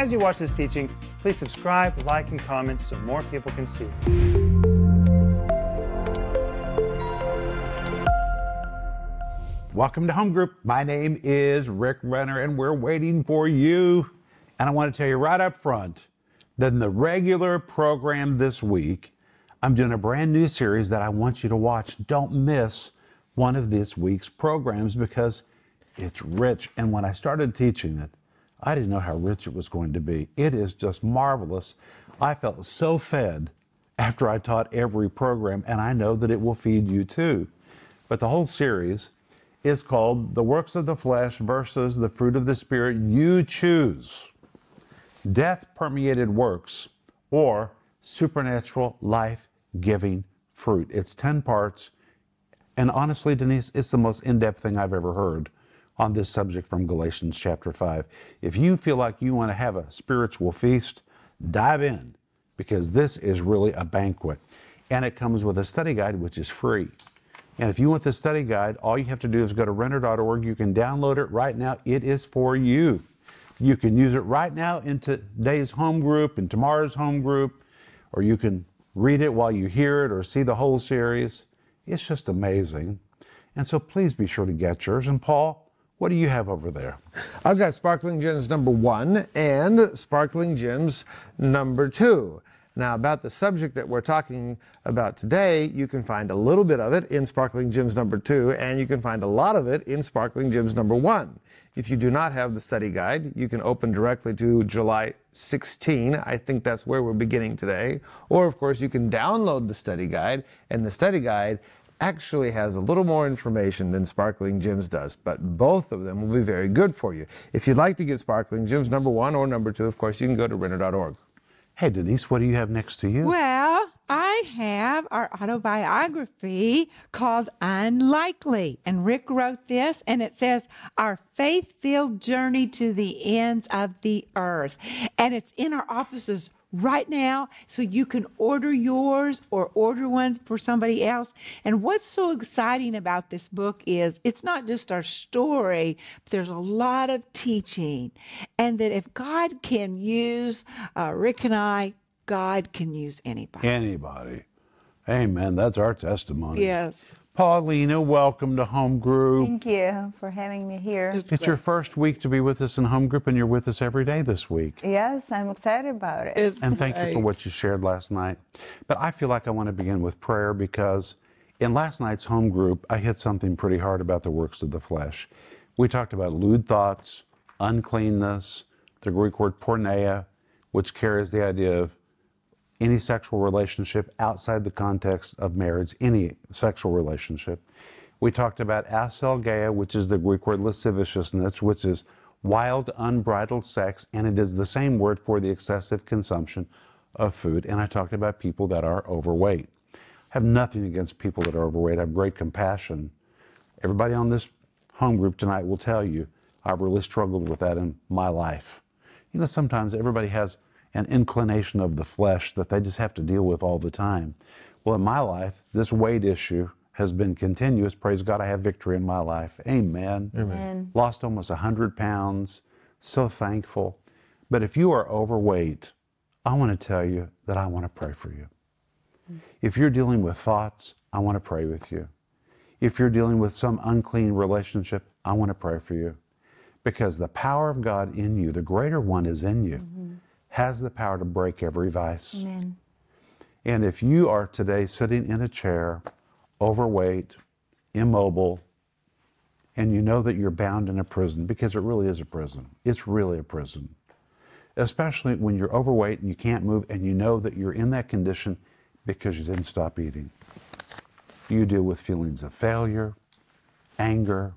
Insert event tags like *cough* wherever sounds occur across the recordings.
As you watch this teaching, please subscribe, like, and comment so more people can see. Welcome to Home Group. My name is Rick Renner, and we're waiting for you. And I want to tell you right up front that in the regular program this week, I'm doing a brand new series that I want you to watch. Don't miss one of this week's programs because it's rich. And when I started teaching it, I didn't know how rich it was going to be. It is just marvelous. I felt so fed after I taught every program, and I know that it will feed you too. But the whole series is called The Works of the Flesh versus the Fruit of the Spirit. You choose death permeated works or supernatural life giving fruit. It's 10 parts. And honestly, Denise, it's the most in depth thing I've ever heard on this subject from Galatians chapter 5. If you feel like you want to have a spiritual feast, dive in because this is really a banquet. And it comes with a study guide, which is free. And if you want the study guide, all you have to do is go to renner.org. You can download it right now. It is for you. You can use it right now in today's home group and tomorrow's home group, or you can read it while you hear it or see the whole series. It's just amazing. And so please be sure to get yours. And Paul, what do you have over there? I've got Sparkling Gems number one and Sparkling Gems number two. Now, about the subject that we're talking about today, you can find a little bit of it in Sparkling Gems number two, and you can find a lot of it in Sparkling Gems number one. If you do not have the study guide, you can open directly to July 16. I think that's where we're beginning today. Or, of course, you can download the study guide, and the study guide actually has a little more information than Sparkling Gems does, but both of them will be very good for you. If you'd like to get Sparkling Gems number one or number two, of course, you can go to renner.org. Hey, Denise, what do you have next to you? Well, I have our autobiography called Unlikely. And Rick wrote this, and it says, Our faith filled journey to the ends of the earth. And it's in our offices right now so you can order yours or order ones for somebody else. And what's so exciting about this book is it's not just our story, but there's a lot of teaching. And that if God can use uh, Rick and I, God can use anybody. Anybody. Amen. That's our testimony. Yes. Paulina, welcome to Home Group. Thank you for having me here. It's, it's your first week to be with us in Home Group, and you're with us every day this week. Yes, I'm excited about it. It's and thank great. you for what you shared last night. But I feel like I want to begin with prayer because in last night's Home Group, I hit something pretty hard about the works of the flesh. We talked about lewd thoughts, uncleanness, the Greek word porneia, which carries the idea of any sexual relationship outside the context of marriage, any sexual relationship. We talked about aselgeia, which is the Greek word lasciviousness, which is wild, unbridled sex, and it is the same word for the excessive consumption of food. And I talked about people that are overweight. I have nothing against people that are overweight. I have great compassion. Everybody on this home group tonight will tell you I've really struggled with that in my life. You know, sometimes everybody has an inclination of the flesh that they just have to deal with all the time. Well, in my life, this weight issue has been continuous. Praise God, I have victory in my life. Amen. Amen. Lost almost 100 pounds. So thankful. But if you are overweight, I want to tell you that I want to pray for you. If you're dealing with thoughts, I want to pray with you. If you're dealing with some unclean relationship, I want to pray for you. Because the power of God in you, the greater one is in you. Mm-hmm has the power to break every vice. Amen. And if you are today sitting in a chair, overweight, immobile, and you know that you're bound in a prison, because it really is a prison, it's really a prison. Especially when you're overweight and you can't move, and you know that you're in that condition because you didn't stop eating. You deal with feelings of failure, anger,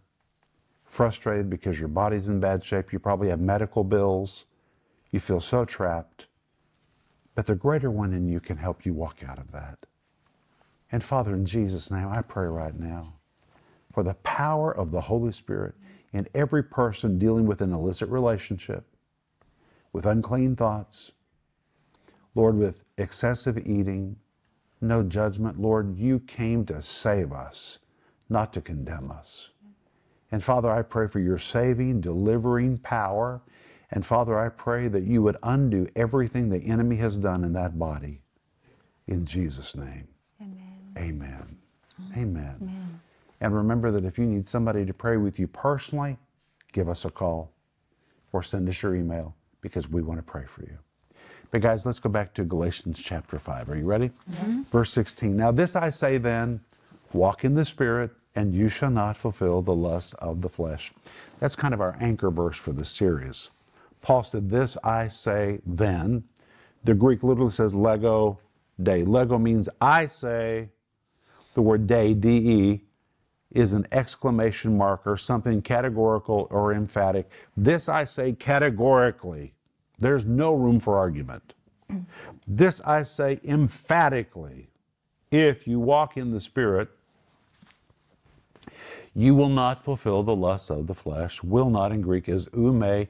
frustrated because your body's in bad shape. You probably have medical bills you feel so trapped. But the greater one in you can help you walk out of that. And Father, in Jesus' name, I pray right now for the power of the Holy Spirit in every person dealing with an illicit relationship, with unclean thoughts, Lord, with excessive eating, no judgment. Lord, you came to save us, not to condemn us. And Father, I pray for your saving, delivering power And Father, I pray that you would undo everything the enemy has done in that body. In Jesus' name. Amen. Amen. Amen. And remember that if you need somebody to pray with you personally, give us a call or send us your email because we want to pray for you. But guys, let's go back to Galatians chapter 5. Are you ready? Mm-hmm. Verse 16. Now, this I say then walk in the Spirit, and you shall not fulfill the lust of the flesh. That's kind of our anchor verse for the series. Paul said, This I say then. The Greek literally says lego de. Lego means I say. The word de, de, is an exclamation mark or something categorical or emphatic. This I say categorically. There's no room for argument. This I say emphatically. If you walk in the Spirit, you will not fulfill the lusts of the flesh. Will not in Greek is ume,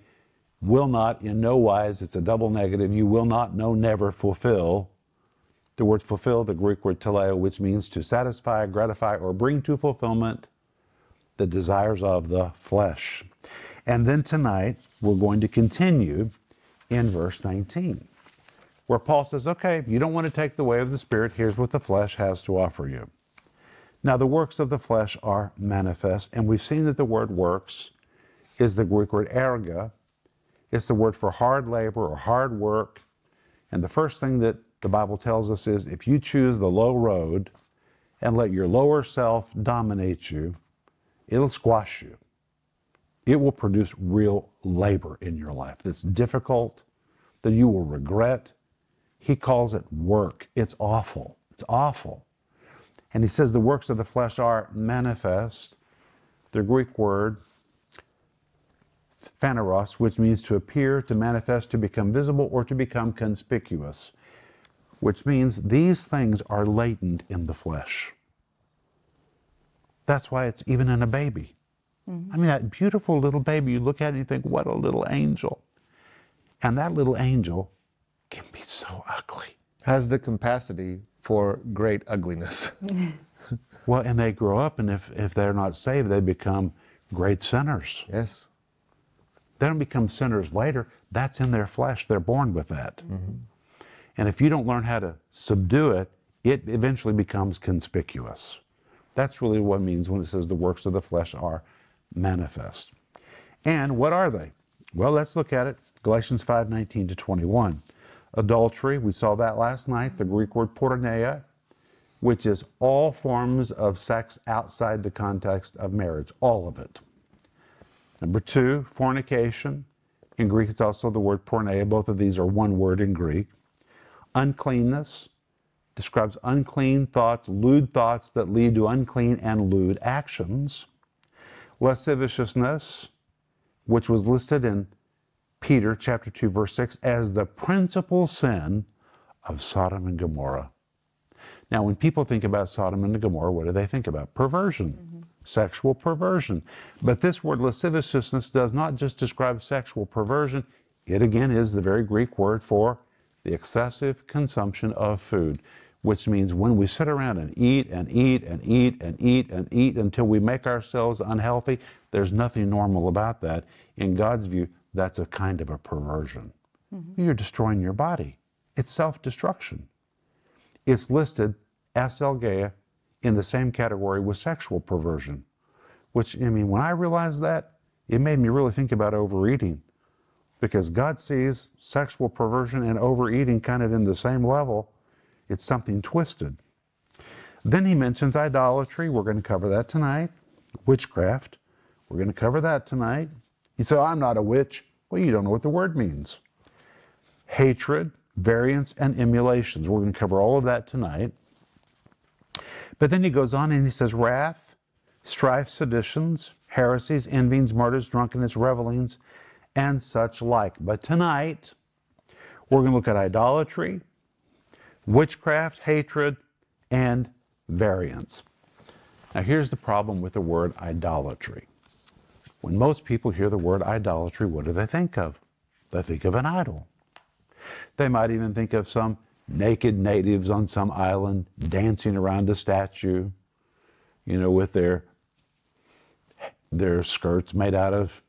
will not in no wise, it's a double negative. You will not, no, never fulfill. The word fulfill, the Greek word teleo, which means to satisfy, gratify, or bring to fulfillment the desires of the flesh. And then tonight, we're going to continue in verse 19, where Paul says, okay, if you don't want to take the way of the Spirit, here's what the flesh has to offer you. Now, the works of the flesh are manifest, and we've seen that the word works is the Greek word erga. It's the word for hard labor or hard work. And the first thing that the Bible tells us is if you choose the low road and let your lower self dominate you, it'll squash you. It will produce real labor in your life that's difficult, that you will regret. He calls it work. It's awful. It's awful. And he says the works of the flesh are manifest. The Greek word, phaneros, which means to appear, to manifest, to become visible, or to become conspicuous, which means these things are latent in the flesh. That's why it's even in a baby. Mm-hmm. I mean, that beautiful little baby, you look at it and you think, what a little angel. And that little angel can be so ugly. Has the capacity for great ugliness. *laughs* Well, and they grow up, and if, if they're not saved, they become great sinners. yes. They don't become sinners later. That's in their flesh. They're born with that. Mm-hmm. And if you don't learn how to subdue it, it eventually becomes conspicuous. That's really what it means when it says the works of the flesh are manifest. And what are they? Well, let's look at it. Galatians 5 19 to 21. Adultery, we saw that last night, the Greek word porneia, which is all forms of sex outside the context of marriage, all of it. Number two, fornication. In Greek, it's also the word porneia. Both of these are one word in Greek. Uncleanness describes unclean thoughts, lewd thoughts that lead to unclean and lewd actions. Lasciviousness, which was listed in Peter chapter 2 verse 6 as the principal sin of Sodom and Gomorrah. Now, when people think about Sodom and Gomorrah, what do they think about? Perversion, mm-hmm. Sexual perversion. But this word lasciviousness does not just describe sexual perversion, it again is the very Greek word for the excessive consumption of food, which means when we sit around and eat and eat and eat and eat and eat until we make ourselves unhealthy, there's nothing normal about that. In God's view, that's a kind of a perversion. Mm-hmm. You're destroying your body. It's self destruction. It's listed as selgeia in the same category with sexual perversion, which, I mean, when I realized that, it made me really think about overeating because God sees sexual perversion and overeating kind of in the same level. It's something twisted. Then he mentions idolatry. We're going to cover that tonight. Witchcraft. We're going to cover that tonight. He said, I'm not a witch. Well, you don't know what the word means. Hatred, variance, and emulations. We're going to cover all of that tonight. But then he goes on and he says, wrath, strife, seditions, heresies, envyings, murders, drunkenness, revelings, and such like. But tonight, we're going to look at idolatry, witchcraft, hatred, and variance. Now, here's the problem with the word idolatry. When most people hear the word idolatry, what do they think of? They think of an idol. They might even think of some naked natives on some island dancing around a statue, you know, with their their skirts made out of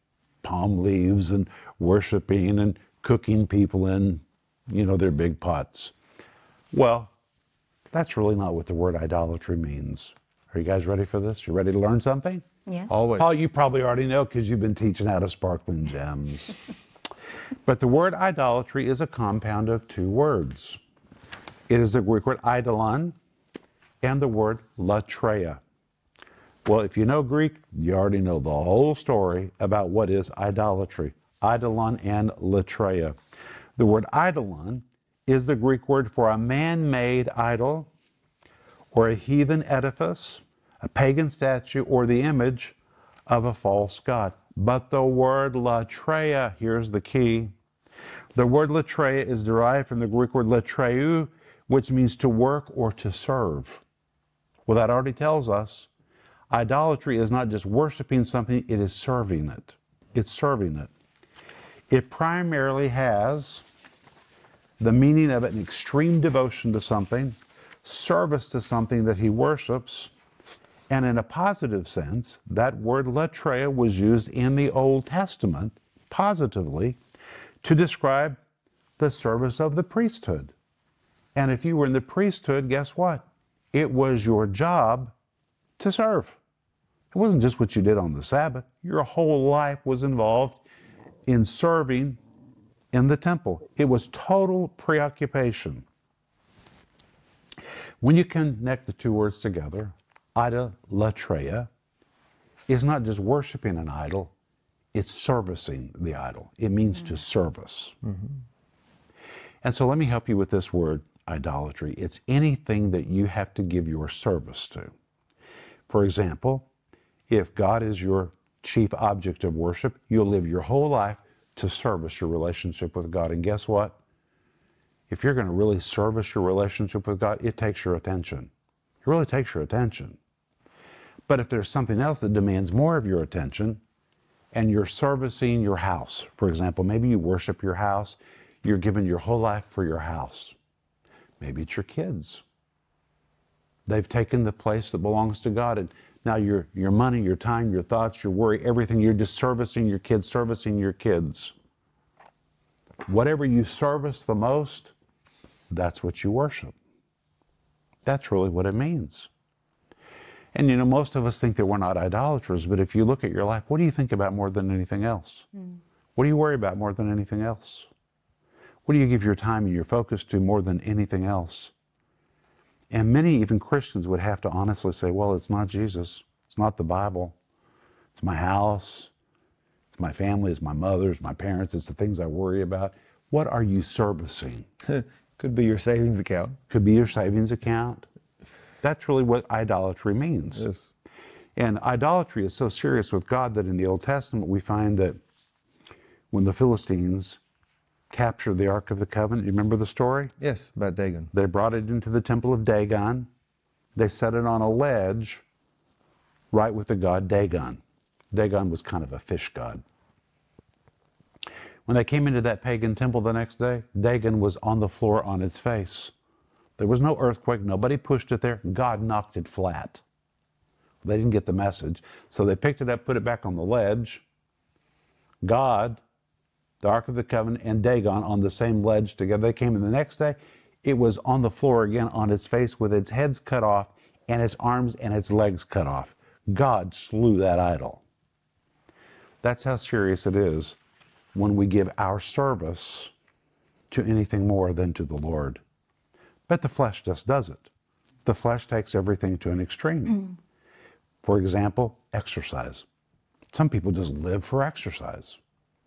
palm leaves and worshiping and cooking people in, you know, their big pots. Well, that's really not what the word idolatry means. Are you guys ready for this? You ready to learn something? Yeah. Always. Paul, you probably already know because you've been teaching out of sparkling gems. *laughs* but the word idolatry is a compound of two words. It is the Greek word eidolon and the word latreia. Well, if you know Greek, you already know the whole story about what is idolatry. Eidolon and latreia. The word eidolon is the Greek word for a man made idol or a heathen edifice, a pagan statue, or the image of a false god. But the word latreia, here's the key. The word latreia is derived from the Greek word latreu, which means to work or to serve. Well, that already tells us idolatry is not just worshiping something, it is serving it. It's serving it. It primarily has the meaning of an extreme devotion to something, service to something that he worships, and in a positive sense, that word latreia was used in the Old Testament positively to describe the service of the priesthood. And if you were in the priesthood, guess what? It was your job to serve. It wasn't just what you did on the Sabbath, your whole life was involved in serving in the temple. It was total preoccupation. When you connect the two words together, idolatreia is not just worshiping an idol, it's servicing the idol. It means to mm-hmm. service. Mm-hmm. And so let me help you with this word, idolatry. It's anything that you have to give your service to. For example, if God is your chief object of worship, you'll live your whole life to service your relationship with God. And guess what? If you're going to really service your relationship with God, it takes your attention. It really takes your attention. But if there's something else that demands more of your attention, and you're servicing your house, for example, maybe you worship your house, you're giving your whole life for your house. Maybe it's your kids. They've taken the place that belongs to God, and now your, your money, your time, your thoughts, your worry, everything, you're just servicing your kids, servicing your kids. Whatever you service the most, that's what you worship. That's really what it means. And you know, most of us think that we're not idolaters, but if you look at your life, what do you think about more than anything else? Hmm. What do you worry about more than anything else? What do you give your time and your focus to more than anything else? And many, even Christians, would have to honestly say, well, it's not Jesus. It's not the Bible. It's my house. It's my family. It's my mother. It's my parents. It's the things I worry about. What are you servicing? *laughs* Could be your savings account. Could be your savings account. That's really what idolatry means. Yes. And idolatry is so serious with God that in the Old Testament we find that when the Philistines captured the Ark of the Covenant, you remember the story? Yes, about Dagon. They brought it into the temple of Dagon. They set it on a ledge right with the god Dagon. Dagon was kind of a fish god. When they came into that pagan temple the next day, Dagon was on the floor on its face. There was no earthquake, nobody pushed it there. God knocked it flat. They didn't get the message. So they picked it up, put it back on the ledge. God, the Ark of the Covenant, and Dagon on the same ledge together. They came in the next day. It was on the floor again on its face with its heads cut off and its arms and its legs cut off. God slew that idol. That's how serious it is when we give our service to anything more than to the Lord. But the flesh just does it. The flesh takes everything to an extreme. Mm. For example, exercise. Some people just live for exercise.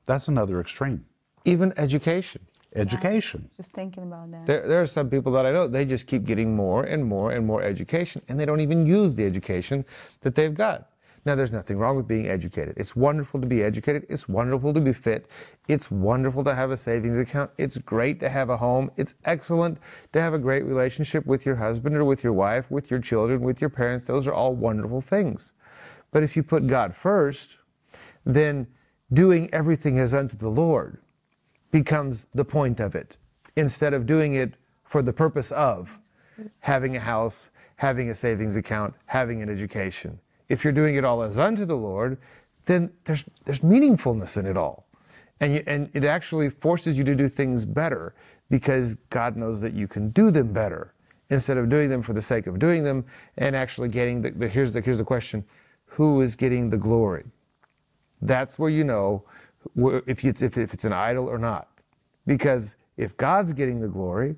That's another extreme. Even education. Education. Just thinking about that. There, there are some people that I know, they just keep getting more and more and more education, and they don't even use the education that they've got. Now, there's nothing wrong with being educated. It's wonderful to be educated. It's wonderful to be fit. It's wonderful to have a savings account. It's great to have a home. It's excellent to have a great relationship with your husband or with your wife, with your children, with your parents. Those are all wonderful things. But if you put God first, then doing everything as unto the Lord becomes the point of it instead of doing it for the purpose of having a house, having a savings account, having an education. If you're doing it all as unto the Lord, then there's there's meaningfulness in it all. And, you, and it actually forces you to do things better because God knows that you can do them better instead of doing them for the sake of doing them and actually getting the, the here's the here's the question who is getting the glory that's where you know if, you, if, if it's an idol or not because if god's getting the glory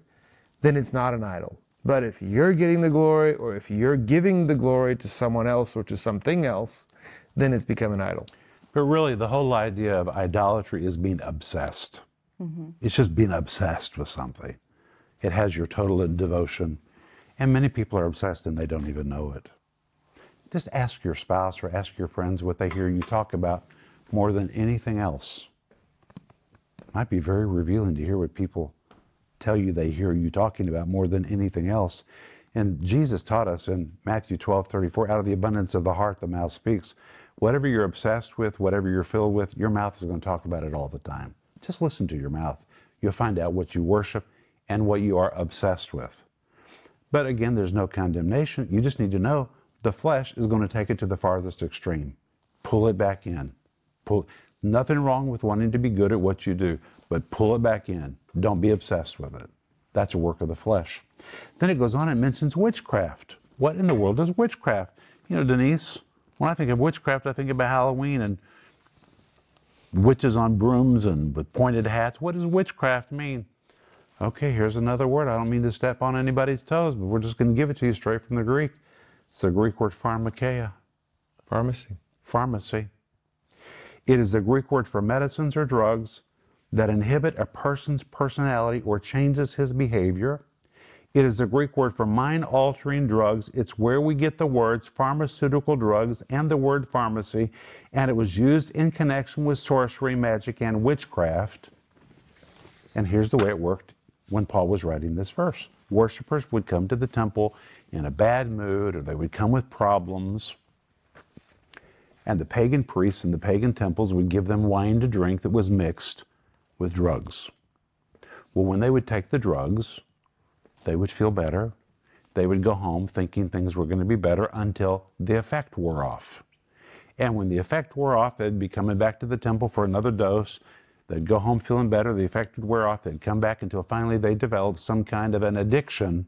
then it's not an idol but if you're getting the glory or if you're giving the glory to someone else or to something else then it's become an idol But really, the whole idea of idolatry is being obsessed. Mm-hmm. It's just being obsessed with something. It has your total devotion. And many people are obsessed and they don't even know it. Just ask your spouse or ask your friends what they hear you talk about more than anything else. It might be very revealing to hear what people tell you they hear you talking about more than anything else. And Jesus taught us in Matthew 12 34, out of the abundance of the heart, the mouth speaks. Whatever you're obsessed with, whatever you're filled with, your mouth is going to talk about it all the time. Just listen to your mouth. You'll find out what you worship and what you are obsessed with. But again, there's no condemnation. You just need to know the flesh is going to take it to the farthest extreme. Pull it back in. Pull. Nothing wrong with wanting to be good at what you do, but pull it back in. Don't be obsessed with it. That's a work of the flesh. Then it goes on and mentions witchcraft. What in the world is witchcraft? You know, Denise, when I think of witchcraft, I think about Halloween and witches on brooms and with pointed hats. What does witchcraft mean? Okay, here's another word. I don't mean to step on anybody's toes, but we're just going to give it to you straight from the Greek. It's the Greek word pharmakeia, pharmacy pharmacy. It is the Greek word for medicines or drugs that inhibit a person's personality or changes his behavior. It is the Greek word for mind altering drugs. It's where we get the words pharmaceutical drugs and the word pharmacy, and it was used in connection with sorcery, magic, and witchcraft. And here's the way it worked when Paul was writing this verse worshippers would come to the temple in a bad mood, or they would come with problems. And the pagan priests in the pagan temples would give them wine to drink that was mixed with drugs. Well, when they would take the drugs, they would feel better. They would go home thinking things were going to be better until the effect wore off. And when the effect wore off, they'd be coming back to the temple for another dose. They'd go home feeling better. The effect would wear off. They'd come back until finally they developed some kind of an addiction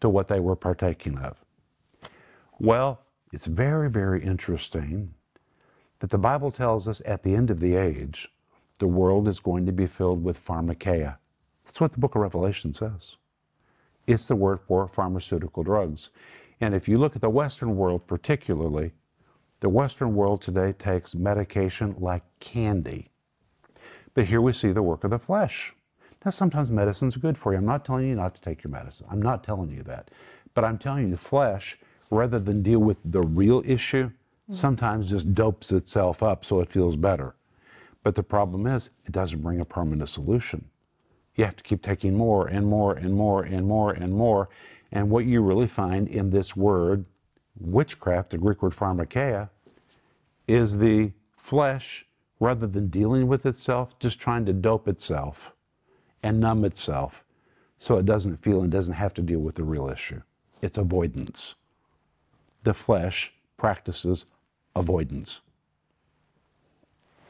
to what they were partaking of. Well, it's very, very interesting that the Bible tells us at the end of the age, the world is going to be filled with pharmakeia. That's what the book of Revelation says. It's the word for pharmaceutical drugs. And if you look at the Western world particularly, the Western world today takes medication like candy. But here we see the work of the flesh. Now, sometimes medicine's good for you. I'm not telling you not to take your medicine. I'm not telling you that. But I'm telling you, the flesh, rather than deal with the real issue, hmm. sometimes just dopes itself up so it feels better. But the problem is, it doesn't bring a permanent solution. You have to keep taking more and more and more and more and more. And what you really find in this word, witchcraft, the Greek word pharmakeia, is the flesh, rather than dealing with itself, just trying to dope itself and numb itself so it doesn't feel and doesn't have to deal with the real issue. It's avoidance. The flesh practices avoidance.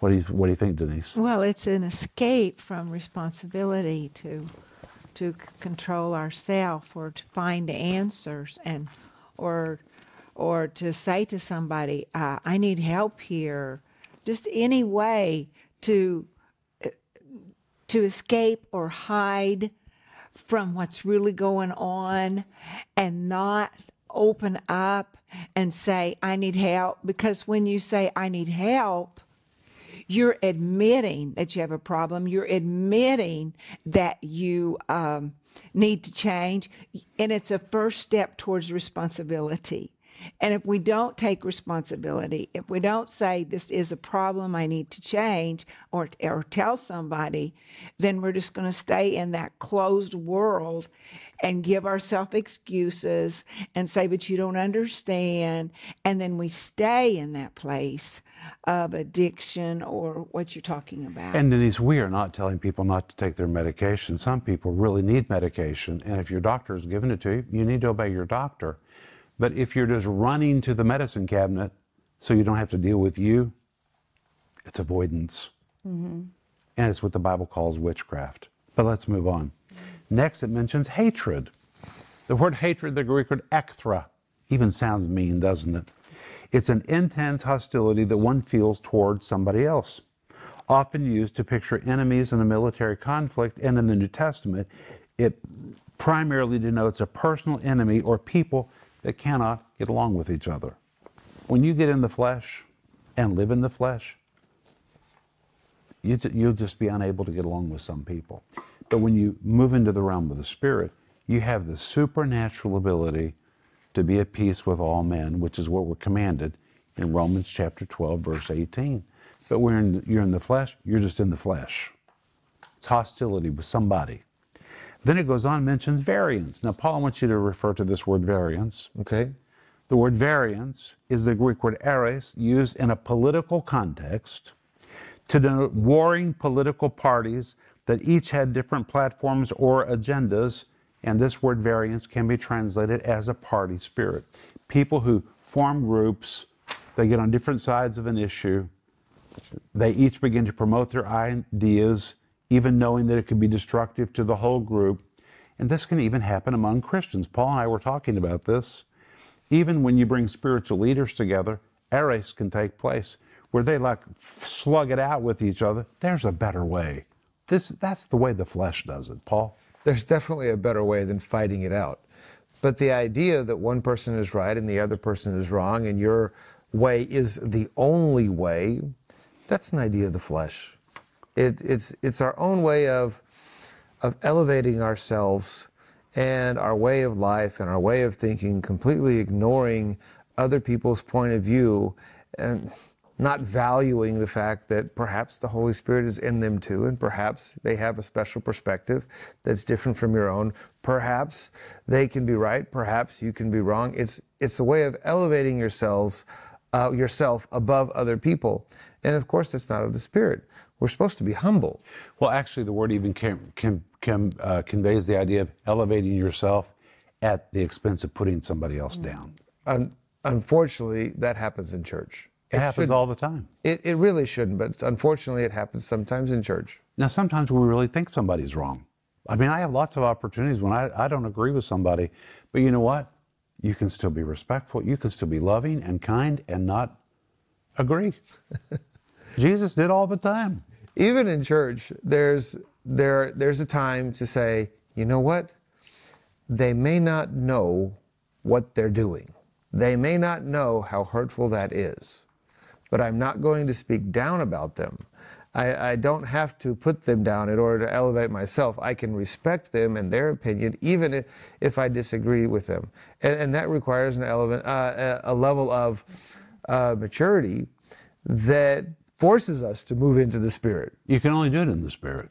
What do you, what do you think, Denise? Well, it's an escape from responsibility to to control ourselves or to find answers and or or to say to somebody, uh, "I need help here." Just any way to to escape or hide from what's really going on and not open up and say, I need help. Because when you say, I need help, you're admitting that you have a problem. You're admitting that you um, need to change. And it's a first step towards responsibility. And if we don't take responsibility, if we don't say this is a problem I need to change or, or tell somebody, then we're just going to stay in that closed world and give ourselves excuses and say, but you don't understand. And then we stay in that place of addiction or what you're talking about. And Denise, we are not telling people not to take their medication. Some people really need medication, and if your doctor has given it to you, you need to obey your doctor. But if you're just running to the medicine cabinet so you don't have to deal with you, it's avoidance. Mm-hmm. And it's what the Bible calls witchcraft. But let's move on. Next, it mentions hatred. The word hatred, the Greek word echthra, even sounds mean, doesn't it? It's an intense hostility that one feels towards somebody else, often used to picture enemies in a military conflict, and in the New Testament, it primarily denotes a personal enemy or people that cannot get along with each other. When you get in the flesh and live in the flesh, you, you'll just be unable to get along with some people. But when you move into the realm of the Spirit, you have the supernatural ability to be at peace with all men, which is what we're commanded in Romans chapter 12, verse 18. But when you're in the flesh, you're just in the flesh. It's hostility with somebody. Then it goes on mentions variance. Now, Paul wants you to refer to this word variance. Okay. The word variance is the Greek word eris, used in a political context to denote warring political parties that each had different platforms or agendas. And this word variance can be translated as a party spirit. People who form groups, they get on different sides of an issue, they each begin to promote their ideas, even knowing that it could be destructive to the whole group. And this can even happen among Christians. Paul and I were talking about this. Even when you bring spiritual leaders together, eris can take place where they like slug it out with each other. There's a better way. This, that's the way the flesh does it, Paul. There's definitely a better way than fighting it out. But the idea that one person is right and the other person is wrong and your way is the only way, that's an idea of the flesh. It, it's, it's our own way of, of elevating ourselves and our way of life and our way of thinking, completely ignoring other people's point of view and not valuing the fact that perhaps the Holy Spirit is in them too, and perhaps they have a special perspective that's different from your own. Perhaps they can be right, perhaps you can be wrong. It's, it's a way of elevating yourselves, uh, yourself above other people. And of course, it's not of the Spirit. We're supposed to be humble. Well, actually, the word even can, can, can, uh, conveys the idea of elevating yourself at the expense of putting somebody else down. Un- unfortunately, that happens in church. It, happens shouldn't. all the time. It, it really shouldn't, but unfortunately, it happens sometimes in church. Now, sometimes we really think somebody's wrong. I mean, I have lots of opportunities when I, I don't agree with somebody, but you know what? You can still be respectful. You can still be loving and kind and not agree. *laughs* Jesus did all the time. Even in church, there's there there's a time to say, you know what? They may not know what they're doing. They may not know how hurtful that is. But I'm not going to speak down about them. I, I don't have to put them down in order to elevate myself. I can respect them and their opinion, even if, if I disagree with them. And, and that requires an element, uh, a level of uh, maturity that forces us to move into the Spirit. You can only do it in the spirit.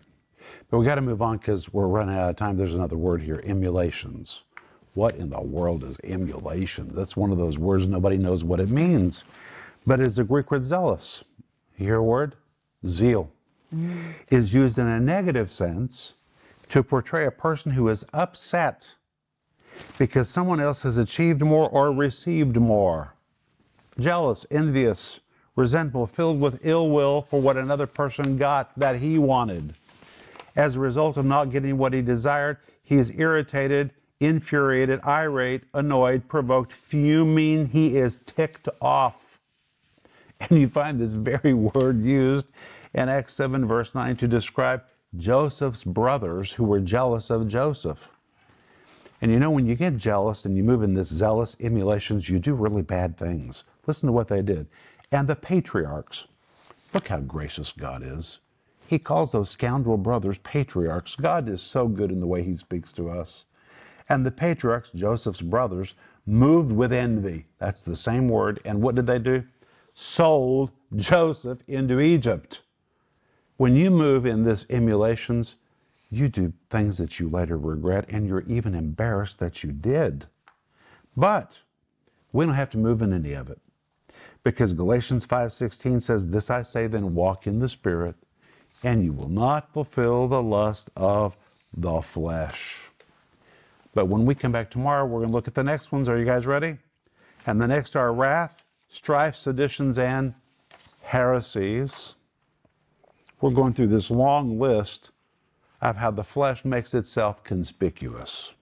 But we got to move on because we're running out of time. There's another word here emulations. What in the world is emulations? That's one of those words nobody knows what it means. But it's a Greek word zelos. You hear a word? Zeal. Mm. Is used in a negative sense to portray a person who is upset because someone else has achieved more or received more. Jealous, envious, resentful, filled with ill will for what another person got that he wanted. As a result of not getting what he desired, he is irritated, infuriated, irate, annoyed, provoked, fuming. He is ticked off. *laughs* And you find this very word used in Acts 7, verse 9, to describe Joseph's brothers who were jealous of Joseph. And you know, when you get jealous and you move in this zealous emulations, you do really bad things. Listen to what they did. And the patriarchs, look how gracious God is. He calls those scoundrel brothers patriarchs. God is so good in the way he speaks to us. And the patriarchs, Joseph's brothers, moved with envy. That's the same word. And what did they do? Sold Joseph into Egypt. When you move in this emulations, you do things that you later regret and you're even embarrassed that you did. But we don't have to move in any of it because Galatians 5:16 says, "This I say then walk in the spirit, and you will not fulfill the lust of the flesh." But when we come back tomorrow, we're going to look at the next ones. Are you guys ready? And the next are wrath, strife, seditions, and heresies. we're going through this long list of how the flesh makes itself conspicuous.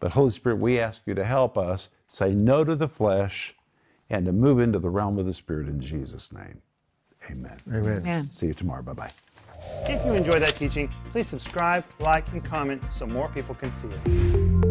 But Holy Spirit, we ask you to help us say no to the flesh and to move into the realm of the Spirit in Jesus' name. Amen. Amen. Amen. See you tomorrow. Bye bye. If you enjoyed that teaching, please subscribe, like, and comment so more people can see it.